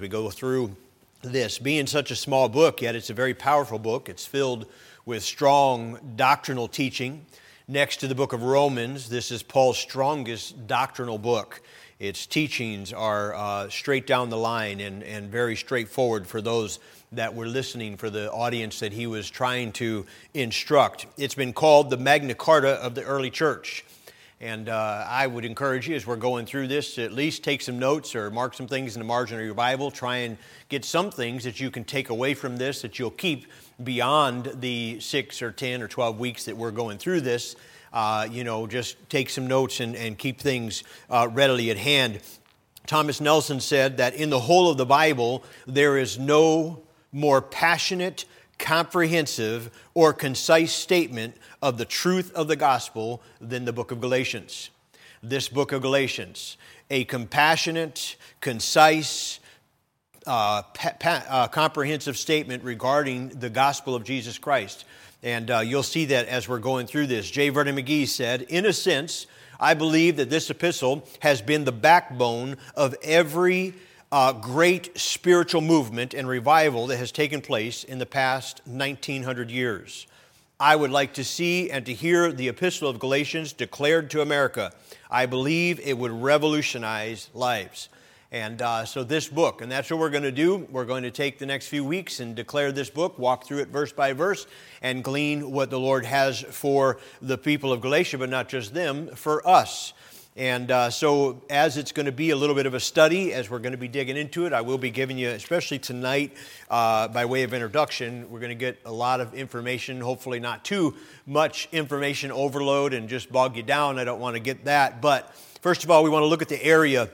we go through this. Being such a small book, yet it's a very powerful book. It's filled with strong doctrinal teaching. Next to the book of Romans, this is Paul's strongest doctrinal book. Its teachings are uh, straight down the line and, and very straightforward for those that were listening, for the audience that he was trying to instruct. It's been called the Magna Carta of the early church. And uh, I would encourage you as we're going through this to at least take some notes or mark some things in the margin of your Bible. Try and get some things that you can take away from this that you'll keep beyond the six or 10 or 12 weeks that we're going through this. Uh, you know, just take some notes and, and keep things uh, readily at hand. Thomas Nelson said that in the whole of the Bible, there is no more passionate, comprehensive, or concise statement of the truth of the gospel than the book of Galatians. This book of Galatians, a compassionate, concise, uh, pa- pa- uh, comprehensive statement regarding the gospel of Jesus Christ. And uh, you'll see that as we're going through this. J. Vernon McGee said, In a sense, I believe that this epistle has been the backbone of every uh, great spiritual movement and revival that has taken place in the past 1900 years. I would like to see and to hear the Epistle of Galatians declared to America. I believe it would revolutionize lives. And uh, so, this book, and that's what we're going to do. We're going to take the next few weeks and declare this book, walk through it verse by verse, and glean what the Lord has for the people of Galatia, but not just them, for us. And uh, so, as it's going to be a little bit of a study, as we're going to be digging into it, I will be giving you, especially tonight, uh, by way of introduction, we're going to get a lot of information, hopefully, not too much information overload and just bog you down. I don't want to get that. But first of all, we want to look at the area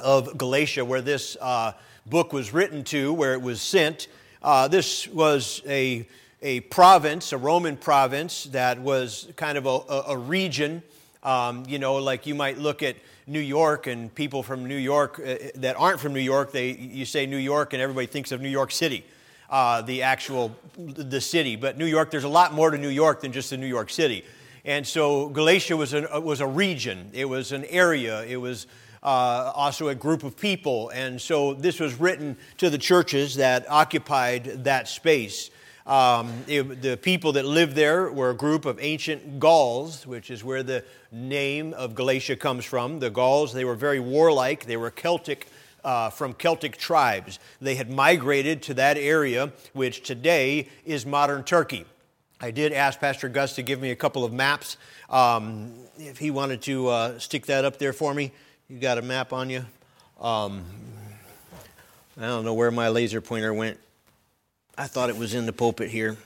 of Galatia where this uh, book was written to, where it was sent. Uh, this was a, a province, a Roman province, that was kind of a, a region. Um, you know, like you might look at New York and people from New York uh, that aren't from New York, they, you say New York and everybody thinks of New York City, uh, the actual, the city. But New York, there's a lot more to New York than just the New York City. And so Galatia was, an, was a region, it was an area, it was uh, also a group of people. And so this was written to the churches that occupied that space. Um, it, the people that lived there were a group of ancient Gauls, which is where the name of Galatia comes from. The Gauls, they were very warlike, they were Celtic. Uh, from Celtic tribes. They had migrated to that area, which today is modern Turkey. I did ask Pastor Gus to give me a couple of maps. Um, if he wanted to uh, stick that up there for me, you got a map on you? Um, I don't know where my laser pointer went. I thought it was in the pulpit here.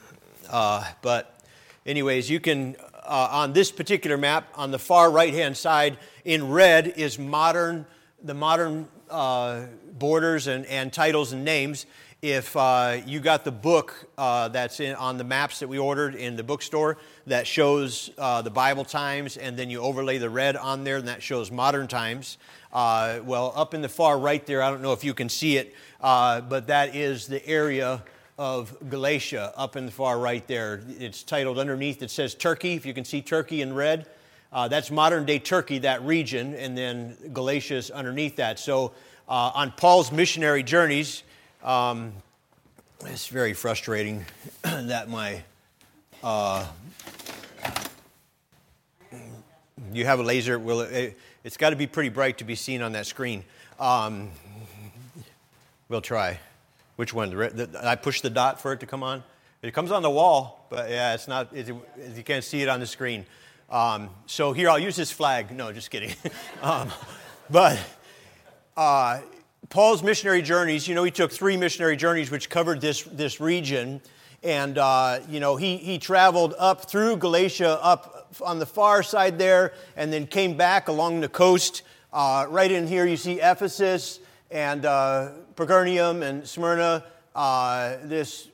Uh, but, anyways, you can, uh, on this particular map, on the far right hand side, in red is modern, the modern uh, borders and, and titles and names. If uh, you got the book uh, that's in, on the maps that we ordered in the bookstore that shows uh, the Bible times, and then you overlay the red on there, and that shows modern times. well, up in the far right there, I don't know if you can see it, but that is the area of Galatia up in the far right there. It's titled underneath, it says Turkey. If you can see Turkey in red, uh, that's modern day Turkey, that region, and then Galatia is underneath that. So uh, on Paul's missionary journeys, um, it's very frustrating that my. Uh, you have a laser, well, it, has got to be pretty bright to be seen on that screen. Um, we'll try. Which one? I push the dot for it to come on. It comes on the wall, but yeah, it's not. It, you can't see it on the screen. Um, so here, I'll use this flag. No, just kidding. um, but uh, Paul's missionary journeys. You know, he took three missionary journeys, which covered this this region, and uh, you know, he he traveled up through Galatia, up on the far side there, and then came back along the coast. Uh, right in here, you see Ephesus and uh, and Smyrna, uh, this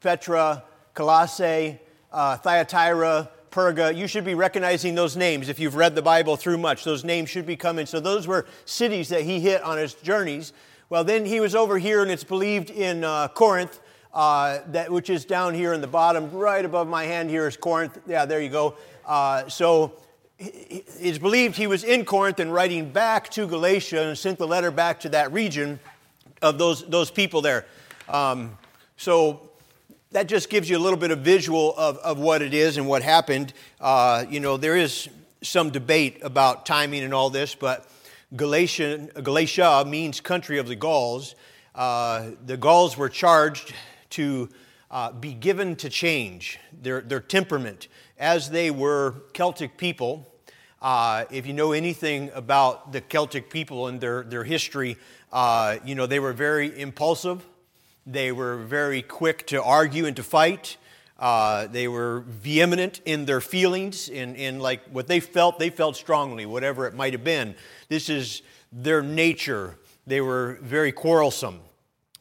Petra, Colossae, uh, Thyatira, Perga. You should be recognizing those names if you've read the Bible through much. Those names should be coming. So those were cities that he hit on his journeys. Well, then he was over here, and it's believed in uh, Corinth, uh, that which is down here in the bottom, right above my hand. Here is Corinth. Yeah, there you go. Uh, so it's believed he was in Corinth and writing back to Galatia and sent the letter back to that region of those, those people there. Um, so that just gives you a little bit of visual of, of what it is and what happened. Uh, you know, there is some debate about timing and all this, but Galatia, Galatia means country of the Gauls. Uh, the Gauls were charged to uh, be given to change their, their temperament. As they were Celtic people, uh, if you know anything about the Celtic people and their, their history, uh, you know, they were very impulsive. They were very quick to argue and to fight. Uh, they were vehement in their feelings, in, in like what they felt, they felt strongly, whatever it might have been. This is their nature. They were very quarrelsome.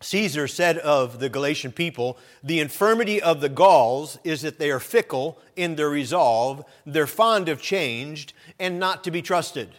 Caesar said of the Galatian people, the infirmity of the Gauls is that they are fickle in their resolve, they're fond of change, and not to be trusted.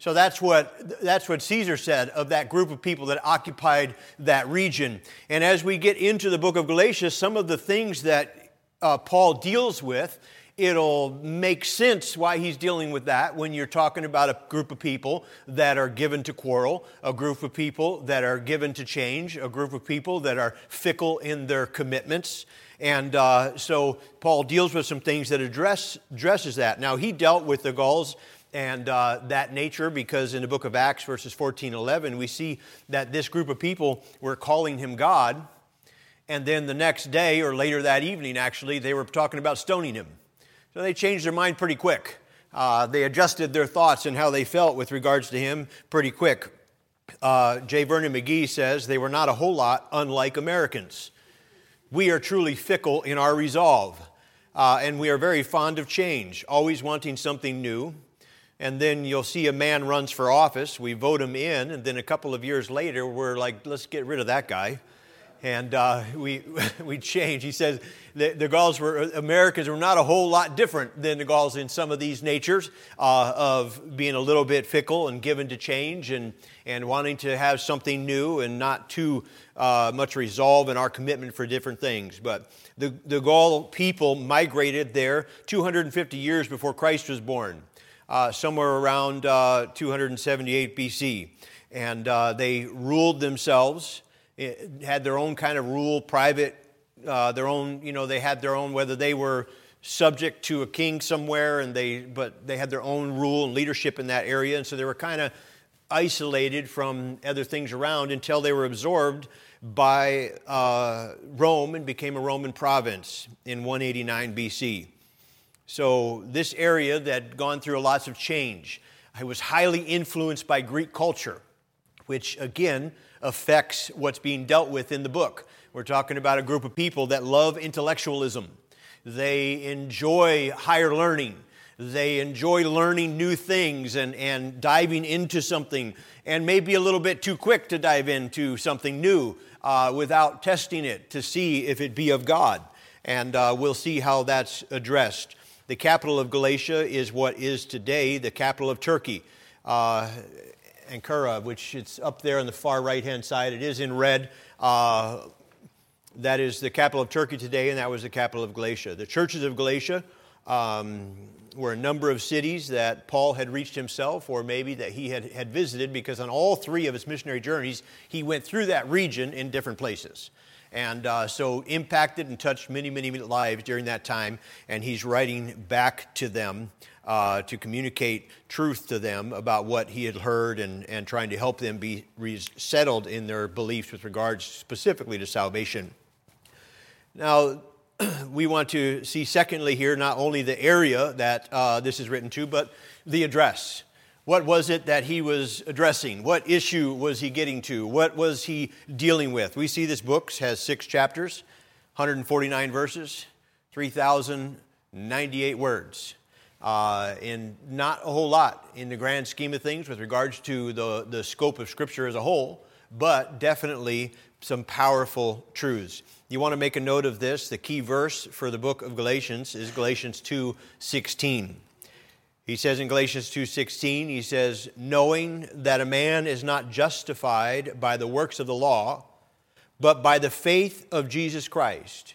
So that's what, that's what Caesar said of that group of people that occupied that region. And as we get into the book of Galatians, some of the things that uh, Paul deals with, it'll make sense why he's dealing with that when you're talking about a group of people that are given to quarrel, a group of people that are given to change, a group of people that are fickle in their commitments. And uh, so Paul deals with some things that address addresses that. Now he dealt with the Gauls and uh, that nature because in the book of Acts, verses 14 11, we see that this group of people were calling him God. And then the next day, or later that evening, actually, they were talking about stoning him. So they changed their mind pretty quick. Uh, they adjusted their thoughts and how they felt with regards to him pretty quick. Uh, J. Vernon McGee says they were not a whole lot unlike Americans. We are truly fickle in our resolve, uh, and we are very fond of change, always wanting something new, and then you'll see a man runs for office, we vote him in, and then a couple of years later, we're like, let's get rid of that guy. And uh, we, we change. He says the, the Gauls were, Americans were not a whole lot different than the Gauls in some of these natures uh, of being a little bit fickle and given to change and, and wanting to have something new and not too uh, much resolve in our commitment for different things. But the, the Gaul people migrated there 250 years before Christ was born uh, somewhere around uh, 278 BC. And uh, they ruled themselves, had their own kind of rule, private, uh, their own, you know, they had their own, whether they were subject to a king somewhere, and they, but they had their own rule and leadership in that area. And so they were kind of isolated from other things around until they were absorbed by uh, Rome and became a Roman province in 189 BC. So, this area that had gone through lots of change, I was highly influenced by Greek culture, which again affects what's being dealt with in the book. We're talking about a group of people that love intellectualism, they enjoy higher learning. They enjoy learning new things and, and diving into something, and maybe a little bit too quick to dive into something new uh, without testing it to see if it be of God. And uh, we'll see how that's addressed. The capital of Galatia is what is today the capital of Turkey, uh, Ankara, which it's up there on the far right hand side. It is in red. Uh, that is the capital of Turkey today, and that was the capital of Galatia. The churches of Galatia um, were a number of cities that Paul had reached himself, or maybe that he had, had visited, because on all three of his missionary journeys, he went through that region in different places and uh, so impacted and touched many, many lives during that time. And he's writing back to them uh, to communicate truth to them about what he had heard and, and trying to help them be settled in their beliefs with regards specifically to salvation. Now, we want to see, secondly, here not only the area that uh, this is written to, but the address. What was it that he was addressing? What issue was he getting to? What was he dealing with? We see this book has six chapters, 149 verses, 3,098 words. Uh, and not a whole lot in the grand scheme of things with regards to the, the scope of Scripture as a whole, but definitely some powerful truths. You want to make a note of this. The key verse for the book of Galatians is Galatians 2:16. He says in Galatians 2:16, he says, "Knowing that a man is not justified by the works of the law, but by the faith of Jesus Christ.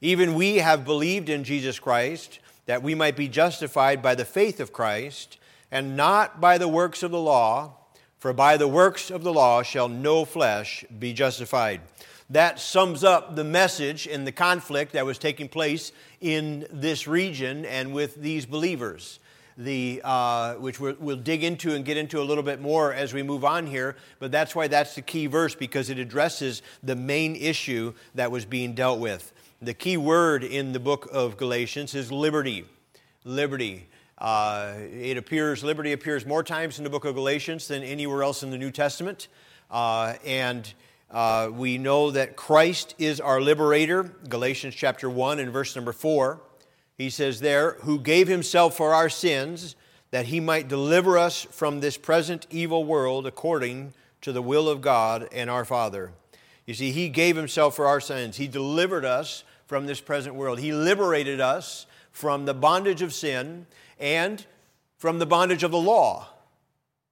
Even we have believed in Jesus Christ that we might be justified by the faith of Christ and not by the works of the law, For by the works of the law shall no flesh be justified. That sums up the message and the conflict that was taking place in this region and with these believers. The, uh, which we'll, we'll dig into and get into a little bit more as we move on here, but that's why that's the key verse because it addresses the main issue that was being dealt with. The key word in the book of Galatians is liberty. Liberty. Uh, it appears, liberty appears more times in the book of Galatians than anywhere else in the New Testament. Uh, and uh, we know that Christ is our liberator. Galatians chapter 1 and verse number 4. He says there, who gave himself for our sins that he might deliver us from this present evil world according to the will of God and our Father. You see, he gave himself for our sins. He delivered us from this present world. He liberated us from the bondage of sin and from the bondage of the law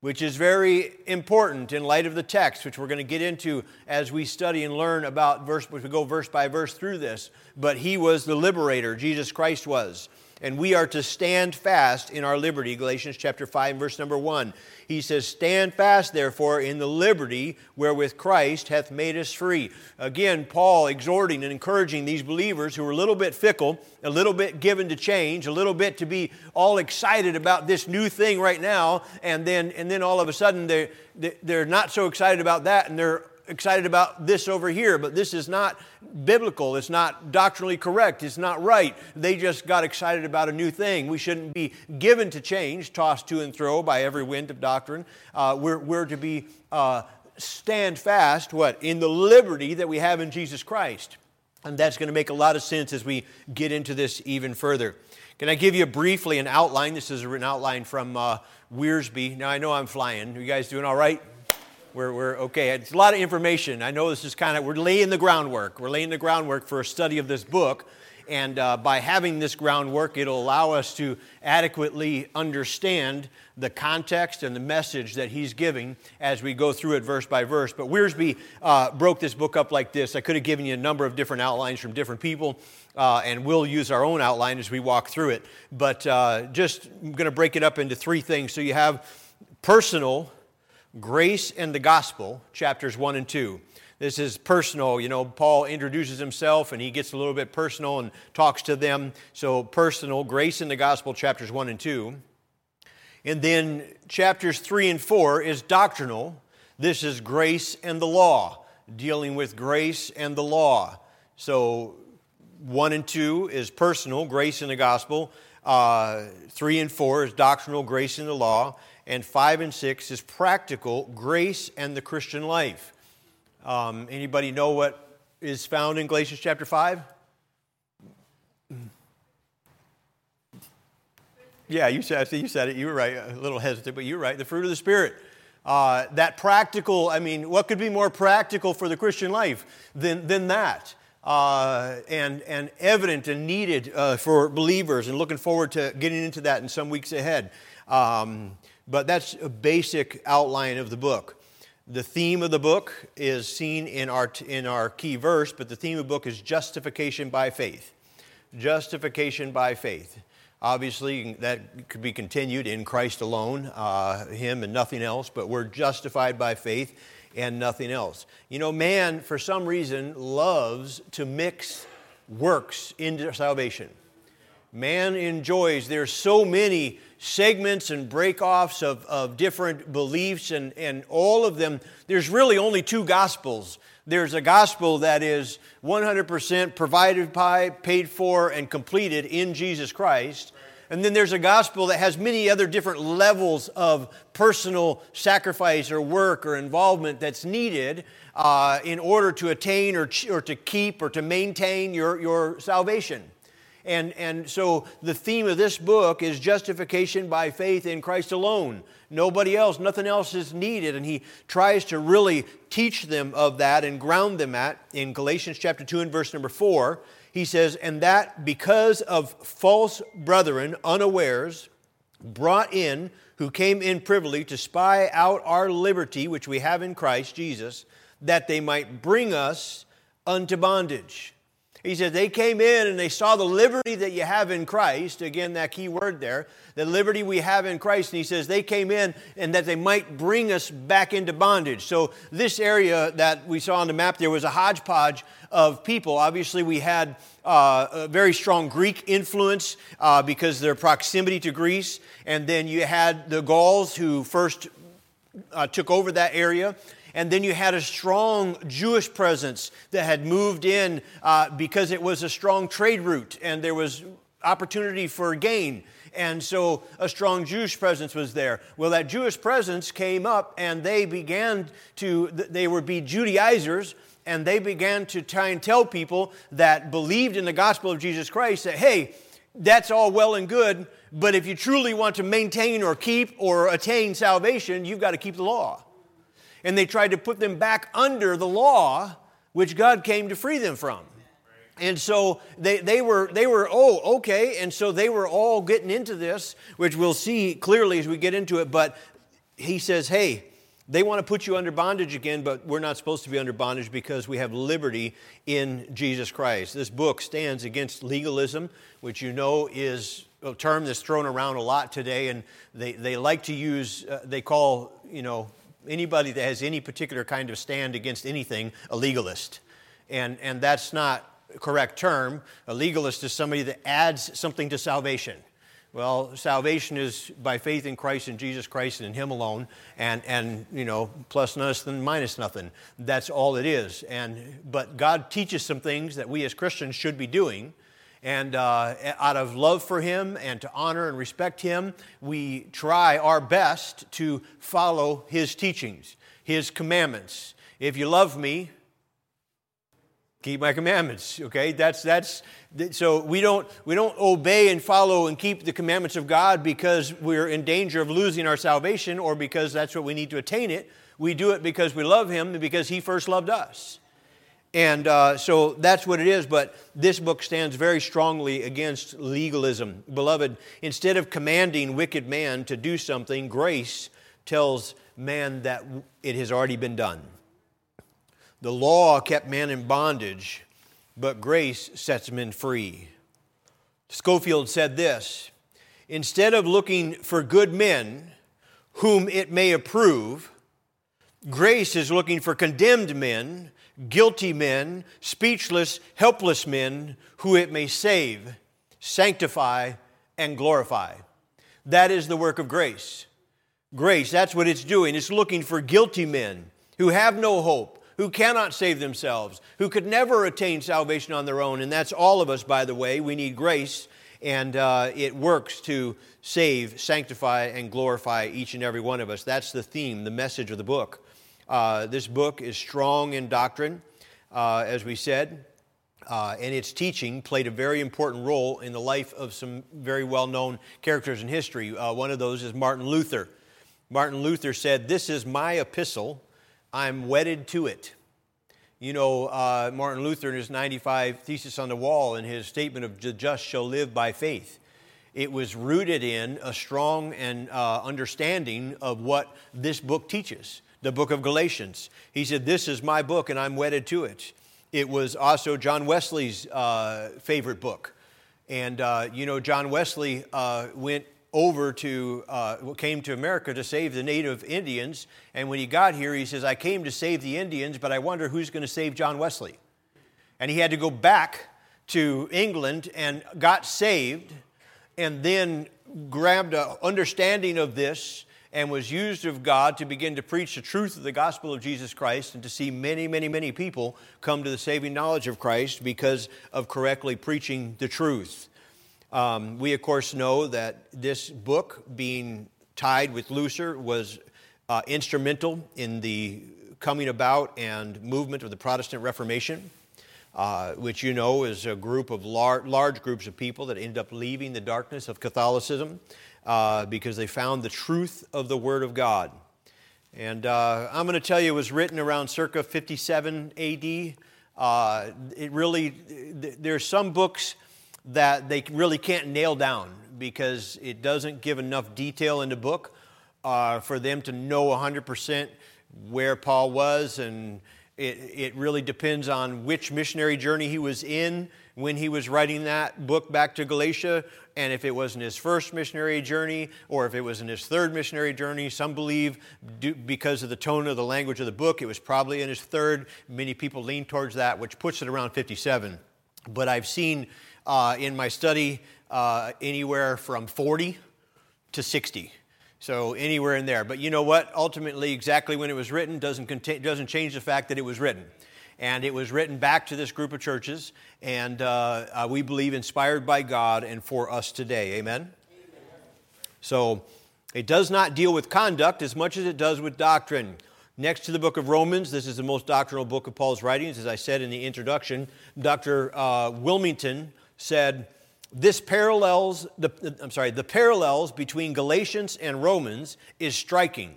which is very important in light of the text, which we're going to get into as we study and learn about verse, we go verse by verse through this. But he was the liberator, Jesus Christ was and we are to stand fast in our liberty. Galatians chapter 5, verse number 1. He says, Stand fast, therefore, in the liberty wherewith Christ hath made us free. Again, Paul exhorting and encouraging these believers who were a little bit fickle, a little bit given to change, a little bit to be all excited about this new thing right now, and then, and then all of a sudden they're, they're not so excited about that, and they're excited about this over here, but this is not biblical. It's not doctrinally correct. It's not right. They just got excited about a new thing. We shouldn't be given to change, tossed to and fro by every wind of doctrine. Uh, we're, we're to be uh, stand fast, what? In the liberty that we have in Jesus Christ. And that's going to make a lot of sense as we get into this even further. Can I give you briefly an outline? This is an outline from uh, Wiersbe. Now, I know I'm flying. Are you guys doing all right? We're, we're okay. It's a lot of information. I know this is kind of, we're laying the groundwork. We're laying the groundwork for a study of this book. And uh, by having this groundwork, it'll allow us to adequately understand the context and the message that he's giving as we go through it verse by verse. But Wiersbe uh, broke this book up like this. I could have given you a number of different outlines from different people, uh, and we'll use our own outline as we walk through it. But uh, just I'm going to break it up into three things. So you have personal Grace and the Gospel, chapters 1 and 2. This is personal. You know, Paul introduces himself and he gets a little bit personal and talks to them. So, personal, Grace and the Gospel, chapters 1 and 2. And then chapters 3 and 4 is doctrinal. This is grace and the law, dealing with grace and the law. So, 1 and 2 is personal, grace and the gospel. Uh, 3 and 4 is doctrinal, grace and the law and 5 and 6 is practical grace and the Christian life. Um, anybody know what is found in Galatians chapter 5? Yeah, you said, you said it. You were right. A little hesitant, but you're right. The fruit of the Spirit. Uh, that practical, I mean, what could be more practical for the Christian life than, than that? Uh, and, and evident and needed uh, for believers, and looking forward to getting into that in some weeks ahead. Um, but that's a basic outline of the book. The theme of the book is seen in our, in our key verse, but the theme of the book is justification by faith. Justification by faith. Obviously, that could be continued in Christ alone, uh, Him and nothing else, but we're justified by faith and nothing else. You know, man, for some reason, loves to mix works into salvation. Man enjoys, there's so many segments and breakoffs of, of different beliefs, and, and all of them, there's really only two gospels. There's a gospel that is 100% provided by, paid for, and completed in Jesus Christ. And then there's a gospel that has many other different levels of personal sacrifice or work or involvement that's needed uh, in order to attain or, or to keep or to maintain your, your salvation. And, and so the theme of this book is justification by faith in Christ alone. Nobody else, nothing else is needed. And he tries to really teach them of that and ground them at in Galatians chapter 2 and verse number 4. He says, And that because of false brethren unawares brought in, who came in privily to spy out our liberty, which we have in Christ Jesus, that they might bring us unto bondage. He said they came in and they saw the liberty that you have in Christ. Again, that key word there, the liberty we have in Christ. And he says they came in and that they might bring us back into bondage. So, this area that we saw on the map there was a hodgepodge of people. Obviously, we had uh, a very strong Greek influence uh, because their proximity to Greece. And then you had the Gauls who first uh, took over that area. And then you had a strong Jewish presence that had moved in uh, because it was a strong trade route and there was opportunity for gain. And so a strong Jewish presence was there. Well, that Jewish presence came up and they began to, they would be Judaizers and they began to try and tell people that believed in the gospel of Jesus Christ that, hey, that's all well and good, but if you truly want to maintain or keep or attain salvation, you've got to keep the law and they tried to put them back under the law which God came to free them from. And so they, they, were, they were, oh, okay. And so they were all getting into this, which we'll see clearly as we get into it. But he says, hey, they want to put you under bondage again, but we're not supposed to be under bondage because we have liberty in Jesus Christ. This book stands against legalism, which you know is a term that's thrown around a lot today. And they, they like to use, uh, they call, you know, anybody that has any particular kind of stand against anything a legalist. And, and that's not a correct term. A legalist is somebody that adds something to salvation. Well, salvation is by faith in Christ and Jesus Christ and in Him alone, and, and you know, plus nothing, minus nothing. That's all it is. And, but God teaches some things that we as Christians should be doing and uh, out of love for Him and to honor and respect Him, we try our best to follow His teachings, His commandments. If you love me, keep my commandments okay? That's that's so we don't we don't obey and follow and keep the commandments of god because we're in danger of losing our salvation or because that's what we need to attain it. We do it because we love him and because he first loved us and uh, so that's what it is, but this book stands very strongly against legalism. Beloved, instead of commanding wicked man to do something, grace tells man that it has already been done. The law kept man in bondage, but grace sets men free. Scofield said this Instead of looking for good men whom it may approve, grace is looking for condemned men guilty men, speechless, helpless men, who it may save, sanctify, and glorify. That is the work of grace. Grace, that's what it's doing. It's looking for guilty men who have no hope, who cannot save themselves, who could never attain salvation on their own. And that's all of us, by the way. We need grace, and uh, it works to save, sanctify, and glorify each and every one of us. That's the theme, the message of the book. Uh, this book is strong in doctrine, uh, as we said, uh, and its teaching played a very important role in the life of some very well known characters in history. Uh, one of those is Martin Luther. Martin Luther said, This is my epistle, I'm wedded to it. You know, uh, Martin Luther in his 95 Thesis on the Wall, in his statement of the just shall live by faith, it was rooted in a strong and understanding of what this book teaches the book of Galatians. He said, This is my book and I'm wedded to it. It was also John Wesley's uh, favorite book. And, uh, you know, John Wesley uh, went over to, uh, came to America to save the native Indians. And when he got here, he says, I came to save the Indians, but I wonder who's going to save John Wesley. And he had to go back to England and got saved and then grabbed an understanding of this and was used of God to begin to preach the truth of the gospel of Jesus Christ and to see many, many, many people come to the saving knowledge of Christ because of correctly preaching the truth. Um, we, of course, know that this book, being tied with Luther, was uh, instrumental in the coming about and movement of the Protestant Reformation. Uh, which you know is a group of lar- large groups of people that end up leaving the darkness of Catholicism uh, because they found the truth of the Word of God. And uh, I'm going to tell you, it was written around circa 57 AD. Uh, it really, there's some books that they really can't nail down because it doesn't give enough detail in the book uh, for them to know 100% where Paul was and It, it really depends on which missionary journey he was in when he was writing that book back to Galatia, and if it was in his first missionary journey or if it was in his third missionary journey. Some believe, because of the tone of the language of the book, it was probably in his third. Many people lean towards that, which puts it around 57. But I've seen uh, in my study uh, anywhere from 40 to 60. So anywhere in there. But you know what? Ultimately, exactly when it was written doesn't, contain, doesn't change the fact that it was written. And it was written back to this group of churches, and uh, uh, we believe inspired by God and for us today. Amen? Amen? So it does not deal with conduct as much as it does with doctrine. Next to the book of Romans, this is the most doctrinal book of Paul's writings. As I said in the introduction, Dr. Uh, Willmington said, this parallels the, I'm sorry, the parallels between Galatians and Romans is striking.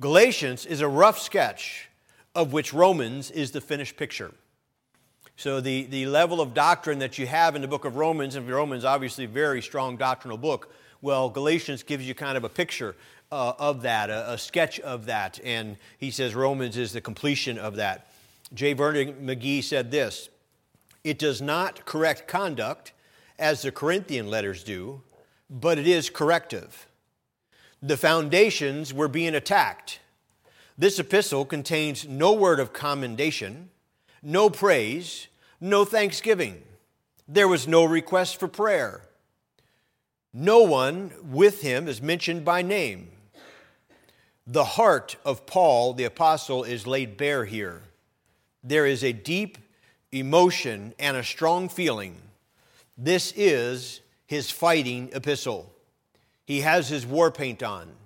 Galatians is a rough sketch of which Romans is the finished picture. So the, the level of doctrine that you have in the book of Romans, and Romans obviously a very strong doctrinal book, well, Galatians gives you kind of a picture uh, of that, a, a, sketch of that, and he says Romans is the completion of that. J. Vernon McGee said this It does not correct conduct, as the Corinthian letters do, but it is corrective. The foundations were being attacked. This epistle contains no word of commendation, no praise, no thanksgiving. There was no request for prayer. No one with him is mentioned by name. The heart of Paul the apostle is laid bare here. There is a deep emotion and a strong feeling this is his fighting epistle. He has his war paint on.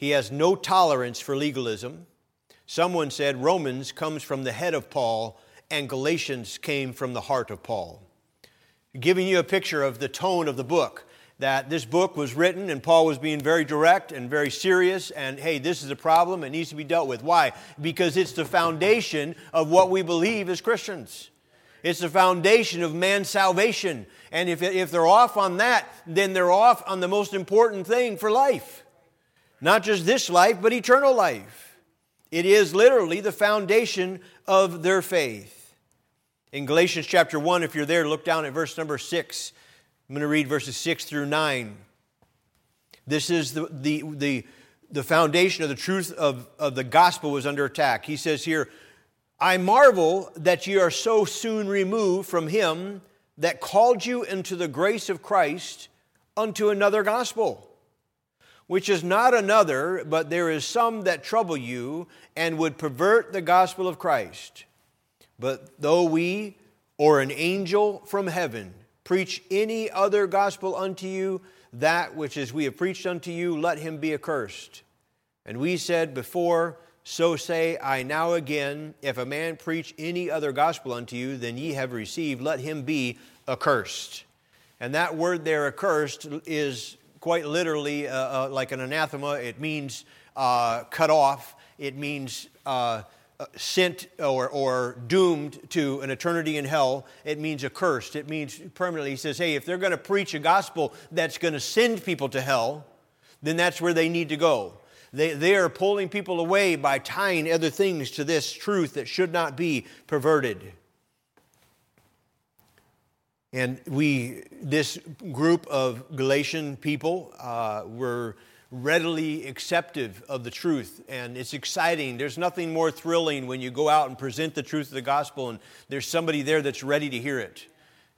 He has no tolerance for legalism. Someone said Romans comes from the head of Paul and Galatians came from the heart of Paul. Giving you a picture of the tone of the book that this book was written and Paul was being very direct and very serious and hey, this is a problem, it needs to be dealt with. Why? Because it's the foundation of what we believe as Christians. It's the foundation of man's salvation. And if, if they're off on that, then they're off on the most important thing for life. Not just this life, but eternal life. It is literally the foundation of their faith. In Galatians chapter 1, if you're there, look down at verse number 6. I'm going to read verses 6 through 9. This is the, the, the, the foundation of the truth of, of the gospel was under attack. He says here, I marvel that ye are so soon removed from him that called you into the grace of Christ unto another gospel, which is not another, but there is some that trouble you and would pervert the gospel of Christ. But though we or an angel from heaven preach any other gospel unto you, that which is we have preached unto you, let him be accursed. And we said before, so say I now again, if a man preach any other gospel unto you than ye have received, let him be accursed. And that word there, accursed, is quite literally uh, uh, like an anathema. It means uh, cut off, it means uh, uh, sent or, or doomed to an eternity in hell. It means accursed. It means permanently. He says, hey, if they're going to preach a gospel that's going to send people to hell, then that's where they need to go. They, they are pulling people away by tying other things to this truth that should not be perverted. And we, this group of Galatian people, uh, were readily acceptive of the truth. And it's exciting. There's nothing more thrilling when you go out and present the truth of the gospel and there's somebody there that's ready to hear it.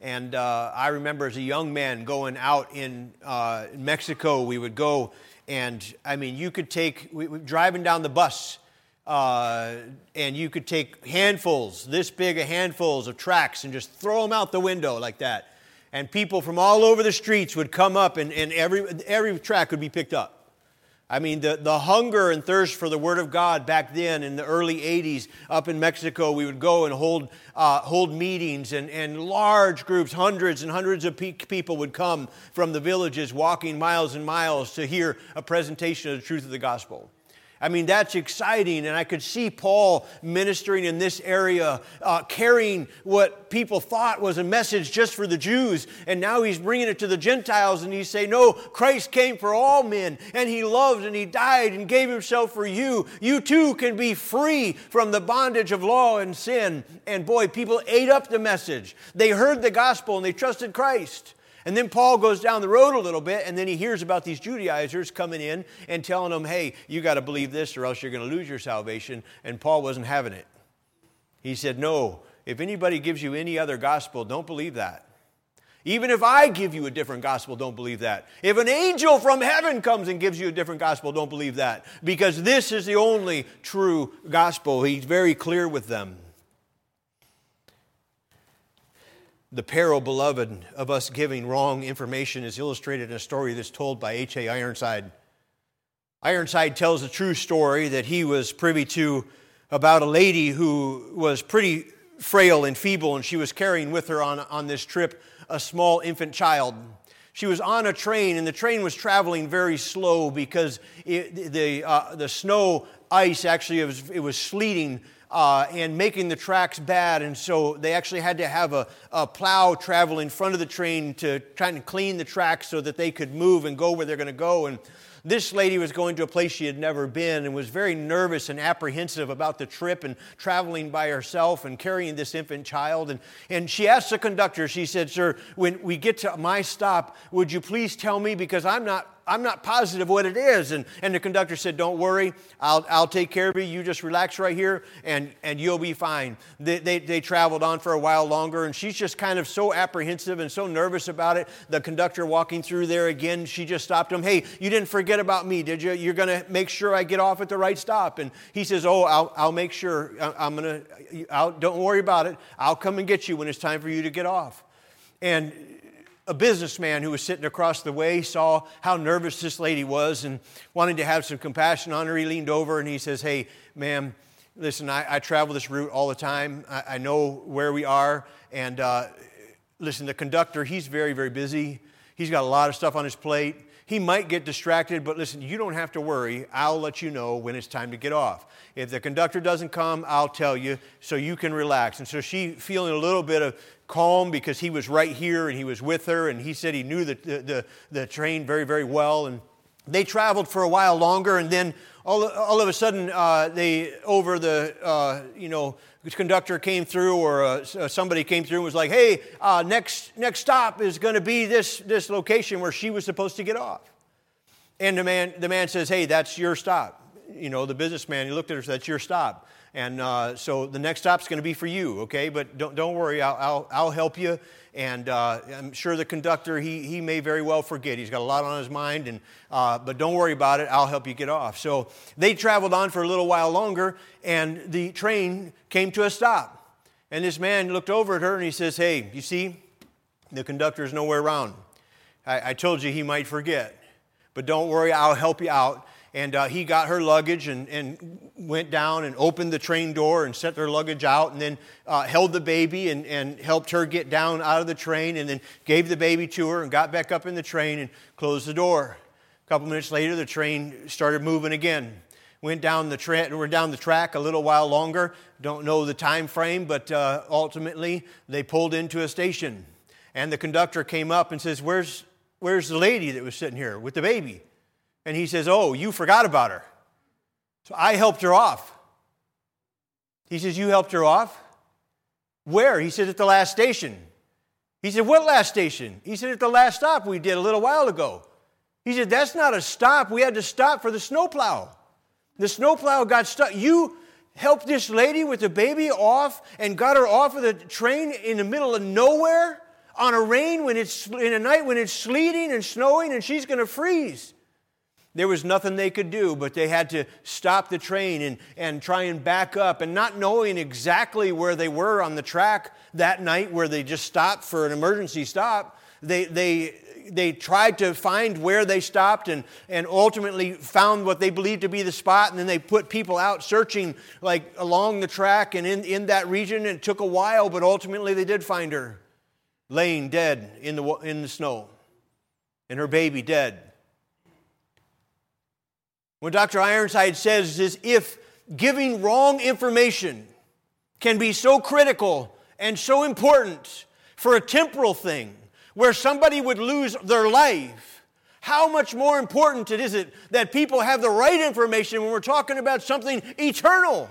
And uh, I remember as a young man going out in uh, Mexico, we would go and I mean, you could take, we, we, driving down the bus, uh, and you could take handfuls, this big of handfuls of tracts, and just throw them out the window like that. And people from all over the streets would come up, and, and every, every tract would be picked up. I mean, the, the hunger and thirst for the Word of God back then in the early 80s up in Mexico, we would go and hold, uh, hold meetings, and, and large groups, hundreds and hundreds of pe- people would come from the villages walking miles and miles to hear a presentation of the truth of the gospel. I mean, that's exciting. And I could see Paul ministering in this area, uh, carrying what people thought was a message just for the Jews. And now he's bringing it to the Gentiles. And he's saying, No, Christ came for all men. And he loved and he died and gave himself for you. You too can be free from the bondage of law and sin. And boy, people ate up the message. They heard the gospel and they trusted Christ. And then Paul goes down the road a little bit, and then he hears about these Judaizers coming in and telling them, hey, you got to believe this or else you're going to lose your salvation. And Paul wasn't having it. He said, no, if anybody gives you any other gospel, don't believe that. Even if I give you a different gospel, don't believe that. If an angel from heaven comes and gives you a different gospel, don't believe that. Because this is the only true gospel. He's very clear with them. The peril, beloved, of us giving wrong information is illustrated in a story that's told by H.A. Ironside. Ironside tells a true story that he was privy to about a lady who was pretty frail and feeble, and she was carrying with her on, on this trip a small infant child. She was on a train, and the train was traveling very slow because it, the, uh, the snow ice actually it was, it was sleeting uh, and making the tracks bad. And so they actually had to have a, a plow travel in front of the train to try to clean the tracks so that they could move and go where they're going to go. And this lady was going to a place she had never been and was very nervous and apprehensive about the trip and traveling by herself and carrying this infant child. And, and she asked the conductor, she said, Sir, when we get to my stop, would you please tell me because I'm not I'm not positive what it is. And, and the conductor said, Don't worry, I'll, I'll take care of you. You just relax right here and, and you'll be fine. They, they, they traveled on for a while longer, and she's just kind of so apprehensive and so nervous about it. The conductor walking through there again, she just stopped him. Hey, you didn't forget about me, did you? You're going to make sure I get off at the right stop. And he says, Oh, I'll, I'll make sure. I'm going to, don't worry about it. I'll come and get you when it's time for you to get off. And a businessman who was sitting across the way saw how nervous this lady was and wanted to have some compassion on her. He leaned over and he says, Hey, ma'am, listen, I, I travel this route all the time. I, I know where we are. And uh, listen, the conductor, he's very, very busy. He's got a lot of stuff on his plate. He might get distracted, but listen, you don't have to worry. I'll let you know when it's time to get off. If the conductor doesn't come, I'll tell you so you can relax. And so she, feeling a little bit of calm because he was right here and he was with her, and he said he knew the, the, the, train very, very well. And they traveled for a while longer, and then all, all of a sudden, uh, they over the uh, you know conductor came through, or uh, somebody came through and was like, "Hey, uh, next next stop is going to be this this location where she was supposed to get off." And the man the man says, "Hey, that's your stop." You know, the businessman he looked at her, said, "That's your stop." And uh, so the next stop's going to be for you, okay? But don't, don't worry, I'll, I'll, I'll help you. And uh, I'm sure the conductor, he, he may very well forget. He's got a lot on his mind, and, uh, but don't worry about it. I'll help you get off. So they traveled on for a little while longer, and the train came to a stop. And this man looked over at her and he says, Hey, you see, the conductor's nowhere around. I, I told you he might forget, but don't worry, I'll help you out. And uh, he got her luggage and, and went down and opened the train door and set their luggage out and then uh, held the baby and, and helped her get down out of the train and then gave the baby to her and got back up in the train and closed the door. A couple minutes later, the train started moving again. Went down the, tra- went down the track a little while longer. Don't know the time frame, but uh, ultimately they pulled into a station. And the conductor came up and says, Where's, where's the lady that was sitting here with the baby? And he says, Oh, you forgot about her. So I helped her off. He says, You helped her off? Where? He said, At the last station. He said, What last station? He said, At the last stop we did a little while ago. He said, That's not a stop. We had to stop for the snowplow. The snowplow got stuck. You helped this lady with the baby off and got her off of the train in the middle of nowhere on a rain when it's in a night when it's sleeting and snowing and she's going to freeze. There was nothing they could do, but they had to stop the train and, and try and back up. And not knowing exactly where they were on the track that night, where they just stopped for an emergency stop, they, they, they tried to find where they stopped and, and ultimately found what they believed to be the spot. And then they put people out searching like along the track and in, in that region. And it took a while, but ultimately they did find her laying dead in the, in the snow and her baby dead. What Dr. Ironside says is if giving wrong information can be so critical and so important for a temporal thing where somebody would lose their life, how much more important it is it that people have the right information when we're talking about something eternal?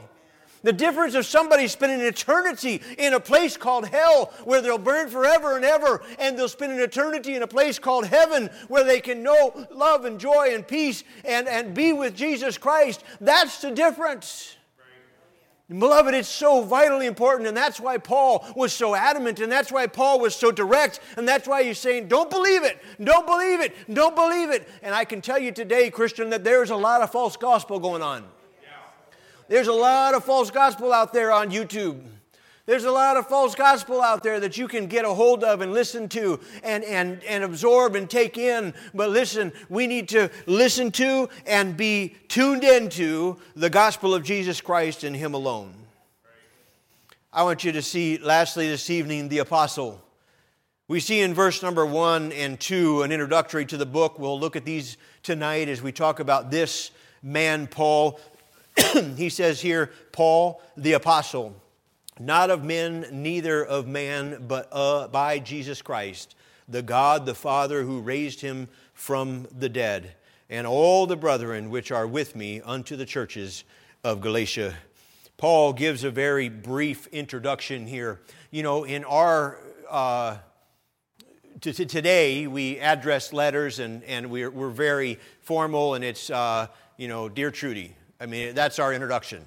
The difference of somebody spending eternity in a place called hell where they'll burn forever and ever, and they'll spend an eternity in a place called heaven where they can know love and joy and peace and, and be with Jesus Christ. That's the difference. Beloved, it's so vitally important, and that's why Paul was so adamant, and that's why Paul was so direct, and that's why he's saying, Don't believe it, don't believe it, don't believe it. And I can tell you today, Christian, that there's a lot of false gospel going on. There's a lot of false gospel out there on YouTube. There's a lot of false gospel out there that you can get a hold of and listen to and, and, and absorb and take in. But listen, we need to listen to and be tuned into the gospel of Jesus Christ and Him alone. I want you to see, lastly, this evening, the apostle. We see in verse number one and two an introductory to the book. We'll look at these tonight as we talk about this man, Paul. he says here, Paul the apostle not of men, neither of man, but uh, by Jesus Christ, the God the Father who raised him from the dead, and all the brethren which are with me unto the churches of Galatia. Paul gives a very brief introduction here. You know, in our uh, to, to today, we address letters and, and we're, we're very formal, and it's, uh, you know, Dear Trudy. I mean, that's our introduction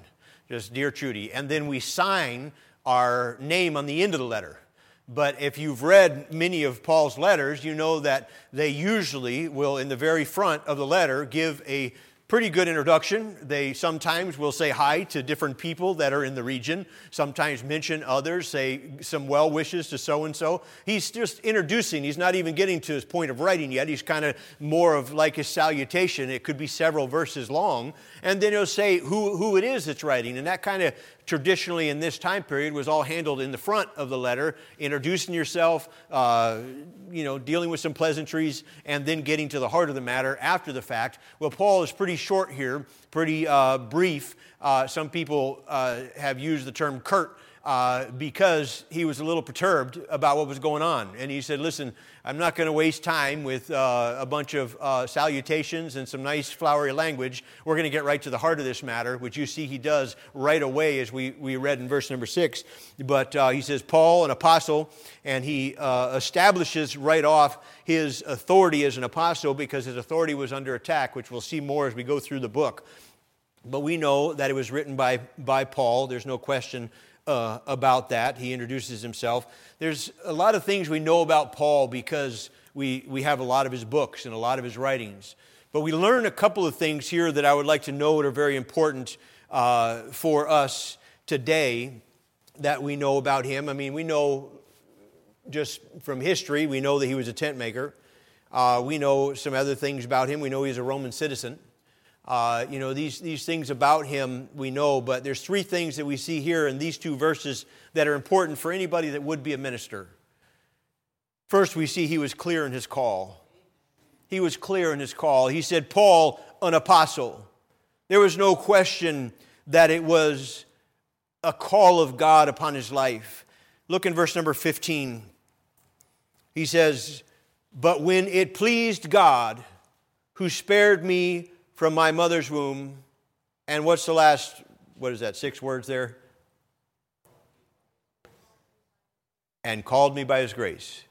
just Dear Trudy. And then we sign our name on the end of the letter. But if you've read many of Paul's letters, you know that they usually will, in the very front of the letter, give a pretty good introduction. They sometimes will say hi to different people that are in the region, sometimes mention others, say some well wishes to so and so. He's just introducing, he's not even getting to his point of writing yet. He's kind of more of like his salutation. It could be several verses long. And then he'll say who, who it is that's writing. And that kind of traditionally in this time period was all handled in the front of the letter, introducing yourself, uh, you know, dealing with some pleasantries, and then getting to the heart of the matter after the fact. Well, Paul is pretty short here, pretty uh, brief. Uh, some people uh, have used the term curt uh, because he was a little perturbed about what was going on. And he said, Listen, I'm not going to waste time with uh, a bunch of uh, salutations and some nice flowery language. We're going to get right to the heart of this matter, which you see he does right away, as we, we read in verse number six. But uh, he says, Paul, an apostle, and he uh, establishes right off his authority as an apostle because his authority was under attack, which we'll see more as we go through the book. But we know that it was written by, by Paul. There's no question uh, about that. He introduces himself. There's a lot of things we know about Paul because we, we have a lot of his books and a lot of his writings. But we learn a couple of things here that I would like to note are very important uh, for us today that we know about him. I mean, we know just from history, we know that he was a tent maker. Uh, we know some other things about him. We know he's a Roman citizen. Uh, you know, these, these things about him we know, but there's three things that we see here in these two verses that are important for anybody that would be a minister. First, we see he was clear in his call. He was clear in his call. He said, Paul, an apostle. There was no question that it was a call of God upon his life. Look in verse number 15. He says, But when it pleased God, who spared me from my mother's womb. And what's the last, what is that, six words there? And called me by his grace.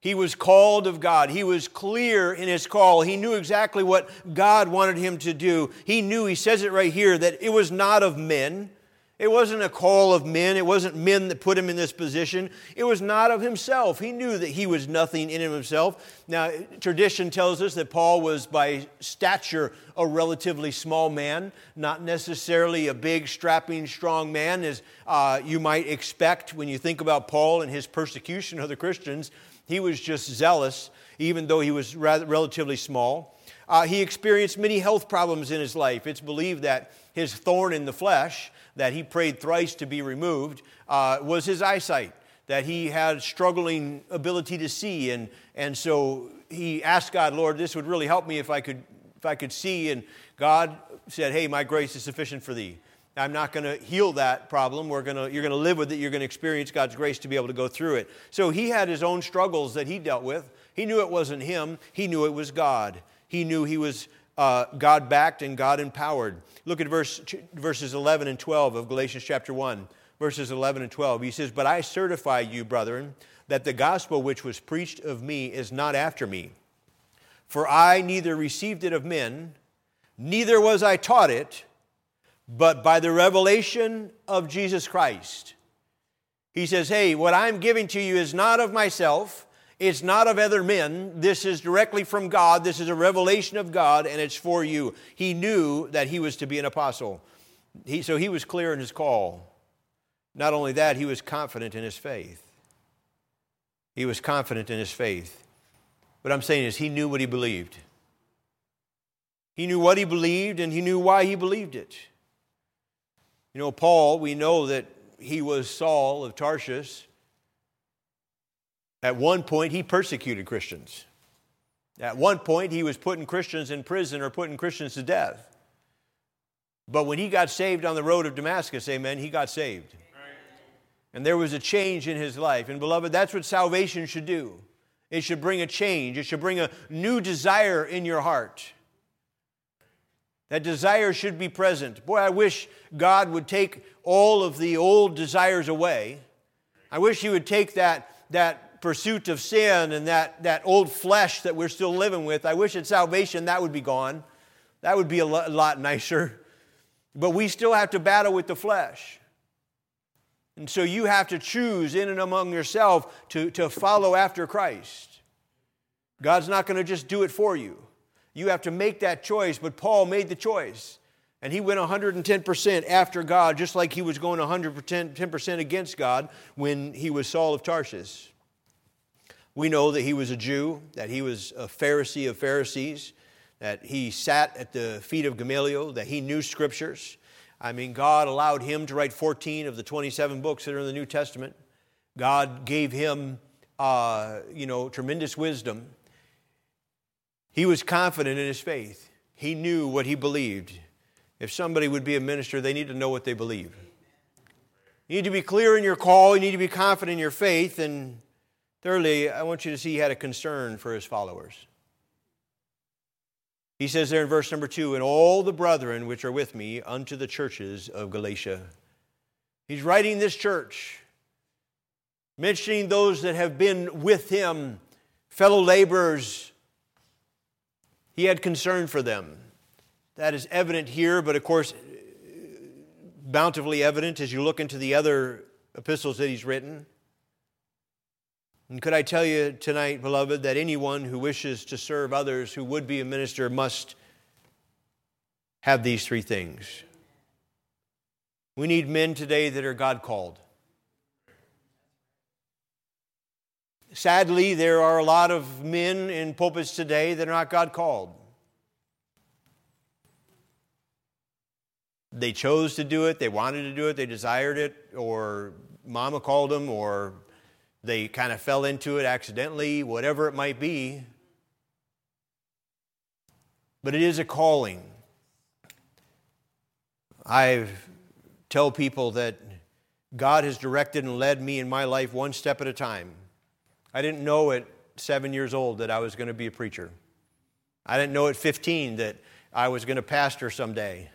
He was called of God. He was clear in his call. He knew exactly what God wanted him to do. He knew, he says it right here, that it was not of men. It wasn't a call of men. It wasn't men that put him in this position. It was not of himself. He knew that he was nothing in himself. Now, tradition tells us that Paul was by stature a relatively small man, not necessarily a big, strapping, strong man, as uh, you might expect when you think about Paul and his persecution of the Christians. He was just zealous, even though he was rather, relatively small. Uh, he experienced many health problems in his life. It's believed that his thorn in the flesh, that he prayed thrice to be removed, uh, was his eyesight, that he had struggling ability to see. And, and so he asked God, Lord, this would really help me if I could if I could see, and God said, Hey, my grace is sufficient for thee. I'm not going to heal that problem. We're gonna, you're going to live with it. You're going to experience God's grace to be able to go through it. So he had his own struggles that he dealt with. He knew it wasn't him, he knew it was God. He knew he was uh, God backed and God empowered. Look at verse, verses 11 and 12 of Galatians chapter 1, verses 11 and 12. He says, But I certify you, brethren, that the gospel which was preached of me is not after me. For I neither received it of men, neither was I taught it, but by the revelation of Jesus Christ. He says, Hey, what I'm giving to you is not of myself. It's not of other men. This is directly from God. This is a revelation of God, and it's for you. He knew that he was to be an apostle. He, so he was clear in his call. Not only that, he was confident in his faith. He was confident in his faith. What I'm saying is, he knew what he believed. He knew what he believed, and he knew why he believed it. You know, Paul, we know that he was Saul of Tarsus. At one point, he persecuted Christians. At one point, he was putting Christians in prison or putting Christians to death. But when he got saved on the road of Damascus, amen, he got saved. And there was a change in his life. And beloved, that's what salvation should do. It should bring a change, it should bring a new desire in your heart. That desire should be present. Boy, I wish God would take all of the old desires away. I wish He would take that, that pursuit of sin and that, that old flesh that we're still living with. I wish at salvation that would be gone. That would be a lot nicer. But we still have to battle with the flesh. And so you have to choose in and among yourself to, to follow after Christ. God's not going to just do it for you. You have to make that choice, but Paul made the choice. And he went 110% after God, just like he was going 110% against God when he was Saul of Tarsus. We know that he was a Jew, that he was a Pharisee of Pharisees, that he sat at the feet of Gamaliel, that he knew scriptures. I mean, God allowed him to write 14 of the 27 books that are in the New Testament. God gave him, uh, you know, tremendous wisdom. He was confident in his faith. He knew what he believed. If somebody would be a minister, they need to know what they believe. You need to be clear in your call. You need to be confident in your faith. And Thirdly, I want you to see he had a concern for his followers. He says there in verse number two, and all the brethren which are with me unto the churches of Galatia. He's writing this church, mentioning those that have been with him, fellow laborers. He had concern for them. That is evident here, but of course, bountifully evident as you look into the other epistles that he's written. And could I tell you tonight, beloved, that anyone who wishes to serve others who would be a minister must have these three things. We need men today that are God called. Sadly, there are a lot of men in pulpits today that are not God called. They chose to do it, they wanted to do it, they desired it, or mama called them, or they kind of fell into it accidentally, whatever it might be. But it is a calling. I tell people that God has directed and led me in my life one step at a time. I didn't know at seven years old that I was going to be a preacher. I didn't know at 15 that I was going to pastor someday.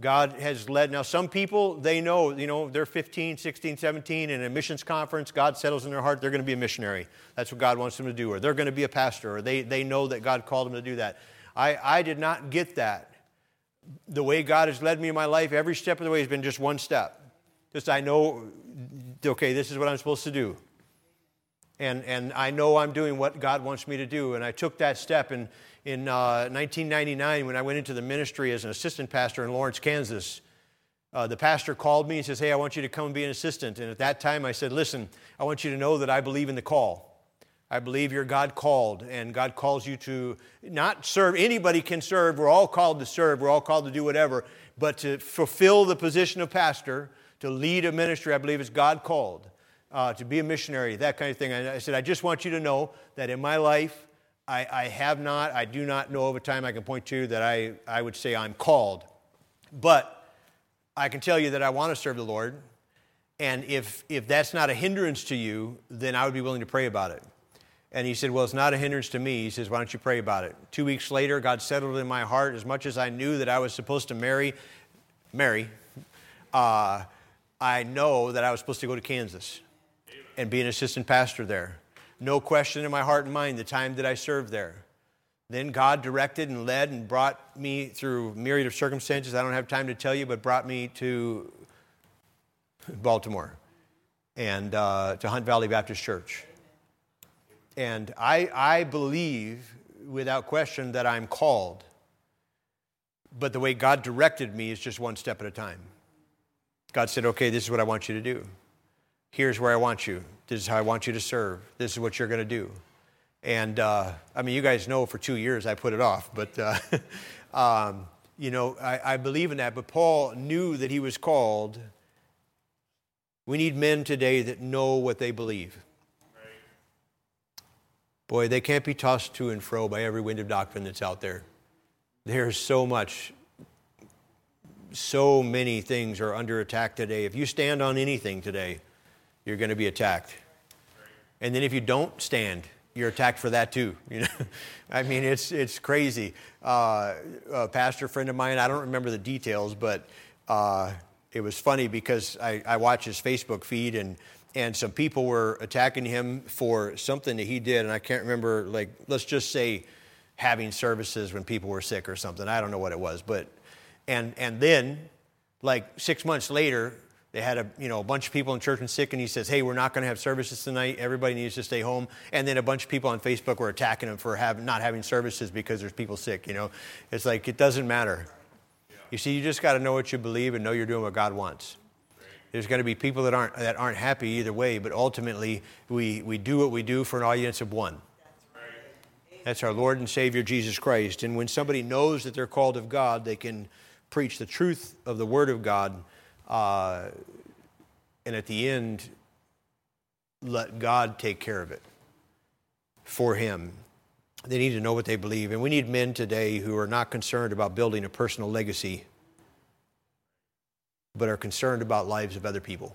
God has led. Now, some people, they know, you know, they're 15, 16, 17, in a missions conference, God settles in their heart, they're going to be a missionary. That's what God wants them to do. Or they're going to be a pastor, or they, they know that God called them to do that. I, I did not get that. The way God has led me in my life, every step of the way has been just one step. Just I know, okay, this is what I'm supposed to do. And, and I know I'm doing what God wants me to do. And I took that step. And in uh, 1999 when I went into the ministry as an assistant pastor in Lawrence, Kansas. Uh, the pastor called me and says, Hey, I want you to come and be an assistant. And at that time, I said, Listen, I want you to know that I believe in the call. I believe you're God called, and God calls you to not serve. Anybody can serve. We're all called to serve. We're all called to do whatever. But to fulfill the position of pastor, to lead a ministry, I believe is God called. Uh, to be a missionary, that kind of thing. I said, I just want you to know that in my life, I, I have not, I do not know of a time I can point to that I, I would say I'm called. But I can tell you that I want to serve the Lord. And if, if that's not a hindrance to you, then I would be willing to pray about it. And he said, Well, it's not a hindrance to me. He says, Why don't you pray about it? Two weeks later, God settled in my heart as much as I knew that I was supposed to marry, Mary. uh, I know that I was supposed to go to Kansas and be an assistant pastor there. No question in my heart and mind the time that I served there. Then God directed and led and brought me through myriad of circumstances I don't have time to tell you, but brought me to Baltimore and uh, to Hunt Valley Baptist Church. And I, I believe without question that I'm called, but the way God directed me is just one step at a time. God said, okay, this is what I want you to do. Here's where I want you. This is how I want you to serve. This is what you're going to do. And uh, I mean, you guys know for two years I put it off, but uh, um, you know, I, I believe in that. But Paul knew that he was called. We need men today that know what they believe. Boy, they can't be tossed to and fro by every wind of doctrine that's out there. There's so much so many things are under attack today. If you stand on anything today, you're going to be attacked. And then if you don't stand, you're attacked for that too. You know, I mean, it's it's crazy. Uh, a pastor friend of mine, I don't remember the details, but uh, it was funny because I, I watched his Facebook feed and and some people were attacking him for something that he did, and I can't remember. Like, let's just say having services when people were sick or something. I don't know what it was, but and, and then, like six months later, they had a, you know, a bunch of people in church and sick, and he says, Hey, we're not going to have services tonight. Everybody needs to stay home. And then a bunch of people on Facebook were attacking him for have, not having services because there's people sick. You know, it's like, it doesn't matter. You see, you just got to know what you believe and know you're doing what God wants. There's going to be people that aren't, that aren't happy either way, but ultimately, we, we do what we do for an audience of one. That's our Lord and Savior Jesus Christ. And when somebody knows that they're called of God, they can preach the truth of the Word of God, uh, and at the end, let God take care of it for Him. They need to know what they believe. And we need men today who are not concerned about building a personal legacy, but are concerned about lives of other people.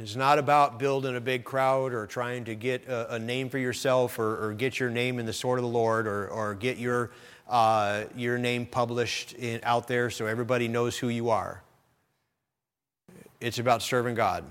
It's not about building a big crowd or trying to get a, a name for yourself or, or, get your name in the sword of the Lord or, or get your uh, your name published in, out there so everybody knows who you are. It's about serving God.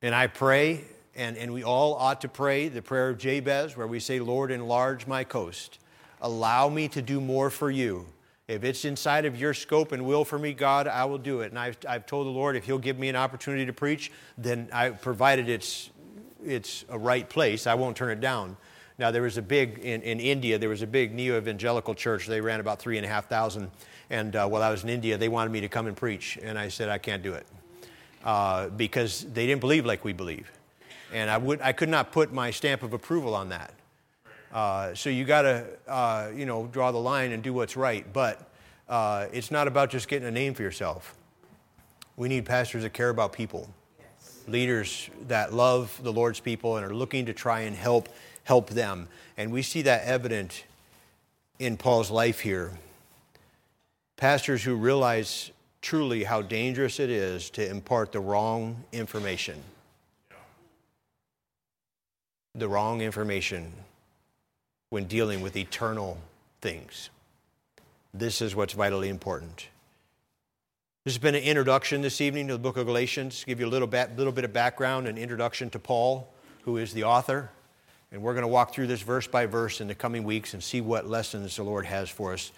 And I pray, and, and we all ought to pray the prayer of Jabez, where we say, Lord, enlarge my coast. Allow me to do more for you. If it's inside of your scope and will for me, God, I will do it. And I've, I've told the Lord if He'll give me an opportunity to preach, then I, provided it's, it's a right place, I won't turn it down. Now, there was a big, in, in India, there was a big neo evangelical church. They ran about three and a half thousand. And uh, while I was in India, they wanted me to come and preach. And I said, I can't do it uh, because they didn't believe like we believe. And I, would, I could not put my stamp of approval on that. Uh, so you got to, uh, you know, draw the line and do what's right. But uh, it's not about just getting a name for yourself. We need pastors that care about people, leaders that love the Lord's people and are looking to try and help help them. And we see that evident in Paul's life here. Pastors who realize truly how dangerous it is to impart the wrong information. The wrong information when dealing with eternal things. This is what's vitally important. This has been an introduction this evening to the book of Galatians, give you a little bit, little bit of background and introduction to Paul, who is the author. And we're going to walk through this verse by verse in the coming weeks and see what lessons the Lord has for us